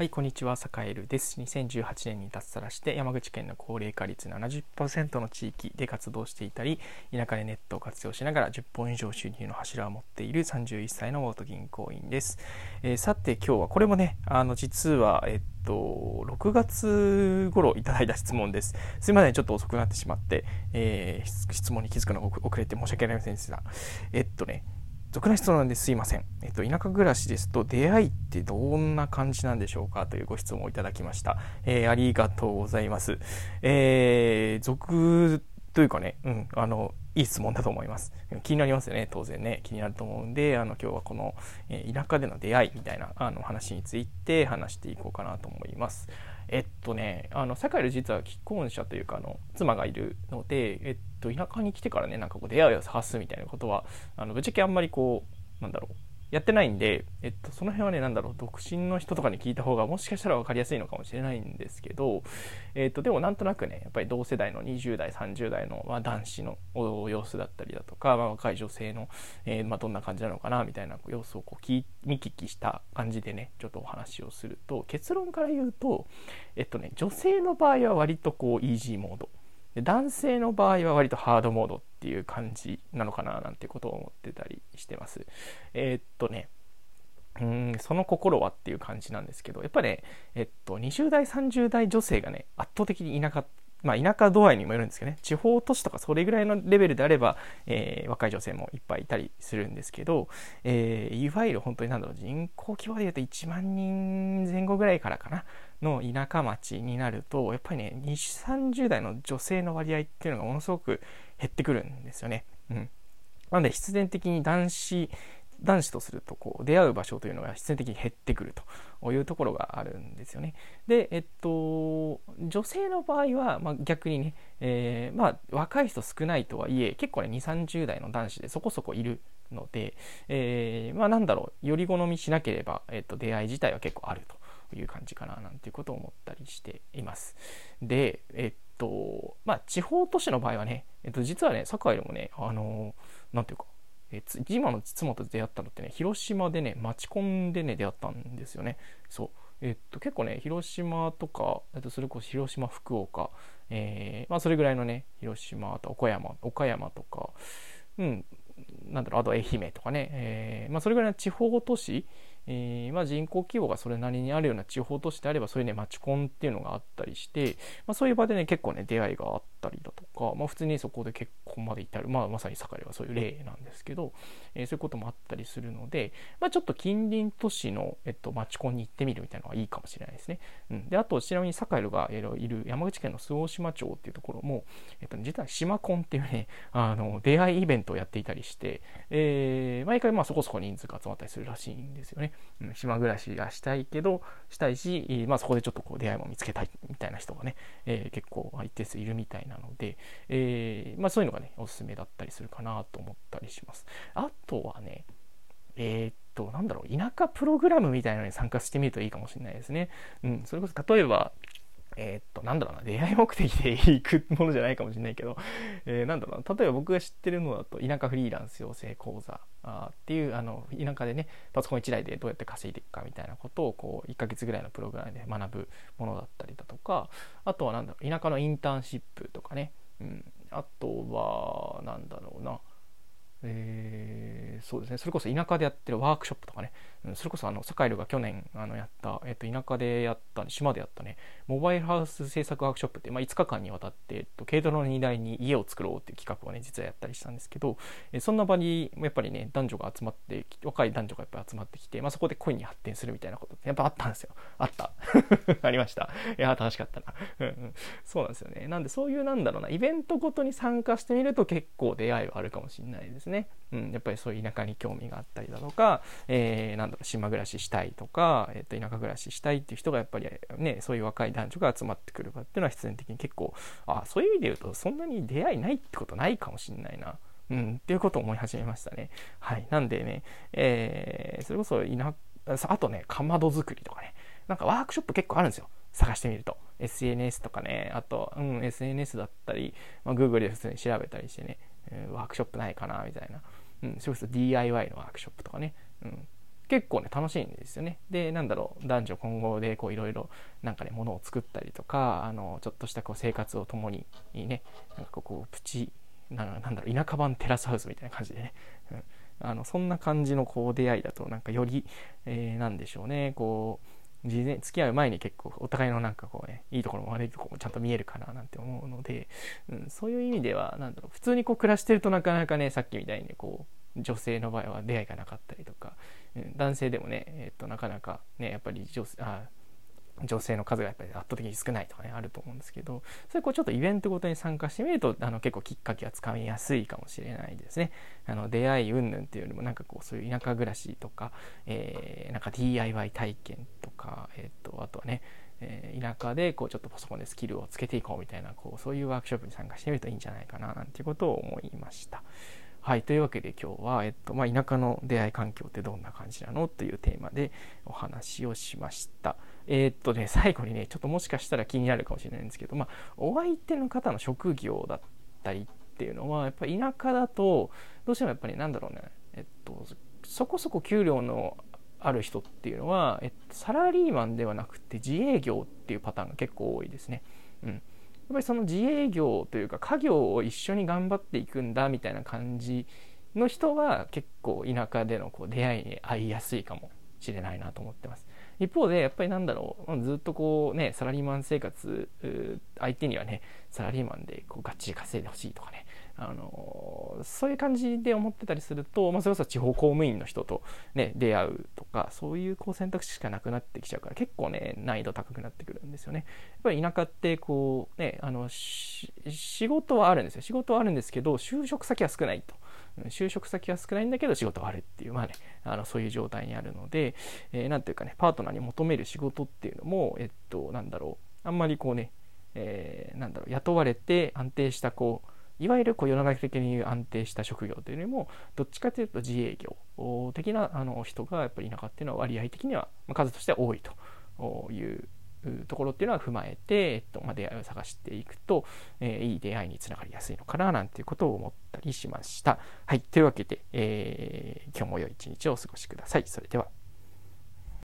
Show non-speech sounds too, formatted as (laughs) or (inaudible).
はい、こんにちは、サカエルです。2018年に脱サラして山口県の高齢化率70%の地域で活動していたり、田舎でネットを活用しながら10本以上収入の柱を持っている31歳の元銀行員です。えー、さて今日はこれもね、あの実は、えっと、6月頃いただいた質問です。すいません、ちょっと遅くなってしまって、えー、質問に気づくのが遅れて申し訳ありませんでした。えっとね、俗な質問なんですいません。えっと、田舎暮らしですと、出会いってどんな感じなんでしょうかというご質問をいただきました。えー、ありがとうございます。えー、俗というかね、うん、あの、いい質問だと思います。(laughs) 気になりますよね、当然ね。気になると思うんで、あの、今日はこの、えー、田舎での出会いみたいな、あの、話について話していこうかなと思います。えっとね、あの、世界で実は既婚者というか、あの、妻がいるので、えっと、田舎に来てからね、なんかこう、出会いを探すみたいなことは、あの、ぶっちゃけあんまりこう、なんだろう、やってないんで、えっと、その辺はね、なんだろう、独身の人とかに聞いた方がもしかしたら分かりやすいのかもしれないんですけど、えっと、でもなんとなくね、やっぱり同世代の20代、30代の、まあ、男子の様子だったりだとか、まあ、若い女性の、えー、まあ、どんな感じなのかな、みたいな様子をこう聞見聞きした感じでね、ちょっとお話をすると、結論から言うと、えっとね、女性の場合は割とこう、イージーモード。で男性の場合は割とハードモードっていう感じなのかななんてことを思ってたりしてます。えー、っとねうんその心はっていう感じなんですけどやっぱねえっと20代30代女性がね圧倒的に田舎まあ、田舎度合いにもよるんですけどね地方都市とかそれぐらいのレベルであれば、えー、若い女性もいっぱいいたりするんですけど、えー、いわゆる本当に何だろう人口規模でいうと1万人前後ぐらいからかなの田舎町になるとやっぱりね20、30代の女性の割合っていうのがものすごく減ってくるんですよね。うん、なので必然的に男子男子とするとこう出会う場所というのが必然的に減ってくるというところがあるんですよね。で、えっと、女性の場合は、まあ、逆にね、えー、まあ、若い人少ないとはいえ結構ね2 3 0代の男子でそこそこいるので、えー、まあなんだろうより好みしなければ、えっと、出会い自体は結構あると。いう感じかななんていうことを思ったりしています。で、えっと、まあ、地方都市の場合はね、えっと、実はね、堺でもね、あの、なんていうか、え今の妻と出会ったのってね広島でね町コンでね出会ったんですよねそうえっと結構ね広島とかえっとそれこそ広島福岡えー、まあそれぐらいのね広島あと岡山岡山とかうんなんだろうあと愛媛とかね、えーまあ、それぐらいの地方都市えー、まあ、人口規模がそれなりにあるような地方都市であればそういうね町コンっていうのがあったりして、まあ、そういう場でね結構ね出会いがあったりだとか、まあ、普通にそこで結婚まで至る、まあ、まさに堺はそういう例なんですけど、えー、そういうこともあったりするので、まあ、ちょっと近隣都市の、えっと、町コンに行ってみるみたいなのがいいかもしれないですね。うん、であとちなみに堺がいる山口県の周防島町っていうところも、えっと、実は島コンっていうね (laughs) あの出会いイベントをやっていたりして、えー、毎回まあそこそこ人数が集まったりするらしいんですよね。うん、島暮らしがしたいけどしたいし、まあ、そこでちょっとこう出会いも見つけたいみたいな人がね、えー、結構一定数いるみたいなので、えー、まあ、そういうのがねおすすめだったりするかなと思ったりします。あとはねえー、っと、なんだろう、田舎プログラムみたいなのに参加してみるといいかもしれないですね。うん、それこそ例えば、えー、っと、なんだろうな、出会い目的で行くものじゃないかもしれないけど、えー、なんだろうな、例えば僕が知ってるのだと、田舎フリーランス養成講座あっていう、あの、田舎でね、パソコン1台でどうやって稼いでいくかみたいなことを、こう、1ヶ月ぐらいのプログラムで学ぶものだったりだとか、あとはなんだろう、田舎のインターンシップとかね、うん、あとは、何だろうな、えー、そうですね。それこそ田舎でやってるワークショップとかね、うん、それこそあの坂井が去年あのやった、えっと、田舎でやった島でやったね。モバイルハウス制作ワークショップって、まあ、5日間にわたって、えっと、軽トラの荷台に家を作ろうっていう企画をね実はやったりしたんですけど、えー、そんな場にやっぱりね男女が集まって若い男女がやっぱり集まってきて、まあ、そこで恋に発展するみたいなことってやっぱあったんですよ。あった。(laughs) ありました。いや楽しかったな。そうなんですよね。なんでそういうなんだろうなイベントごとに参加してみると結構出会いはあるかもしれないですね。うん、やっぱりそういう田舎に興味があったりだとか、えー、なんだろう島暮らししたいとか、えー、と田舎暮らししたいっていう人がやっぱりねそういう若い男女が集まってくる場っていうのは必然的に結構あそういう意味で言うとそんなに出会いないってことないかもしれないな。うん、っていうことを思い始めましたね。はい。なんでね、えー、それこそ田あとね、かまど作りとかね、なんかワークショップ結構あるんですよ。探してみると。SNS とかね、あと、うん、SNS だったり、まあ、Google で普通に調べたりしてね、え、ワークショップないかな、みたいな。うん、それこそ DIY のワークショップとかね、うん、結構ね楽しいんですよね。でなんだろう男女混合でこういろいろなんかねものを作ったりとかあのちょっとしたこう生活を共にねなんかこうプチなんだろう田舎版テラスハウスみたいな感じでね、うん、あのそんな感じのこう出会いだとなんかより、えー、なんでしょうねこう事前付き合う前に結構お互いのなんかこうねいいところも悪いところもちゃんと見えるかななんて思うので、うん、そういう意味ではなんだろう普通にこう暮らしてるとなかなかねさっきみたいにこう女性の場合は出会いがなかったりとか、うん、男性でもね、え、っとなかなかねやっぱり女性あ女性の数がやっぱり圧倒的に少ないとかねあると思うんですけどそれこうちょっとイベントごとに参加してみるとあの結構きっかけはつかみやすいかもしれないですねあの出会い云々っていうよりもなんかこうそういう田舎暮らしとか、えー、なんか DIY 体験とか、えー、とあとはねえ田舎でこうちょっとパソコンでスキルをつけていこうみたいなこうそういうワークショップに参加してみるといいんじゃないかななんていうことを思いました。はい、というわけで今日は、えっとまあ、田舎の出会い環境ってどんな感じなのというテーマでお話をしました。えー、っとね、最後にね、ちょっともしかしたら気になるかもしれないんですけど、まあ、お相手の方の職業だったりっていうのは、やっぱり田舎だと、どうしてもやっぱりなんだろうね、えっと、そこそこ給料のある人っていうのは、えっと、サラリーマンではなくて自営業っていうパターンが結構多いですね。うん。やっぱりその自営業というか家業を一緒に頑張っていくんだみたいな感じの人は結構田舎でのこう出会いに合いやすいかもしれないなと思ってます。一方でやっぱりなんだろうずっとこうねサラリーマン生活相手にはねサラリーマンでこうがっちり稼いでほしいとかねあのそういう感じで思ってたりすると、まあ、それこそ地方公務員の人と、ね、出会うとかそういうこう選択肢しかなくなってきちゃうから結構ね難易度高くなってくるんですよね。やっぱり田舎ってこうねあの仕事はあるんですよ仕事はあるんですけど就職先は少ないと。就職先は少ないんだけど仕事はあるっていうまあねあのそういう状態にあるので何、えー、ていうかねパートナーに求める仕事っていうのもえっとなんだろうあんまりこうね、えー、なんだろう雇われて安定したこういわゆるこう世の中的に安定した職業というよりもどっちかというと自営業的なあの人がやっぱり田舎っていうのは割合的には数としては多いというところっていうのは踏まえて、えっとまあ、出会いを探していくと、えー、いい出会いにつながりやすいのかななんていうことを思ったりしました。はい。というわけで、えー、今日も良い一日をお過ごしください。それでは。